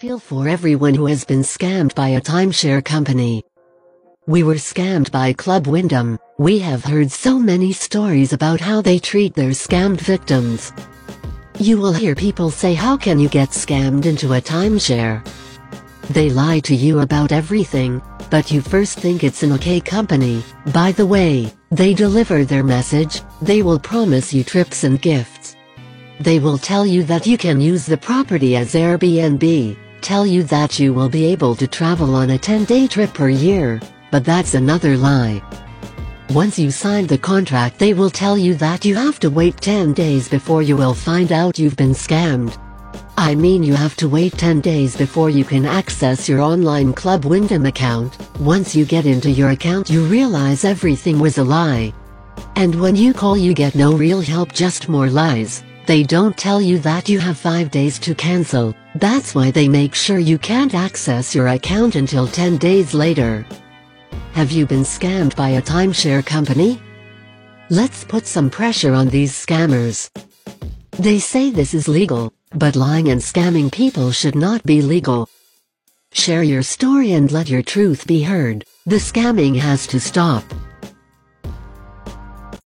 feel for everyone who has been scammed by a timeshare company. We were scammed by Club Wyndham. We have heard so many stories about how they treat their scammed victims. You will hear people say how can you get scammed into a timeshare? They lie to you about everything, but you first think it's an okay company. By the way, they deliver their message, they will promise you trips and gifts. They will tell you that you can use the property as Airbnb, tell you that you will be able to travel on a 10-day trip per year, but that's another lie. Once you sign the contract they will tell you that you have to wait 10 days before you will find out you've been scammed. I mean you have to wait 10 days before you can access your online Club Wyndham account. Once you get into your account you realize everything was a lie. And when you call you get no real help just more lies. They don't tell you that you have 5 days to cancel, that's why they make sure you can't access your account until 10 days later. Have you been scammed by a timeshare company? Let's put some pressure on these scammers. They say this is legal, but lying and scamming people should not be legal. Share your story and let your truth be heard. The scamming has to stop.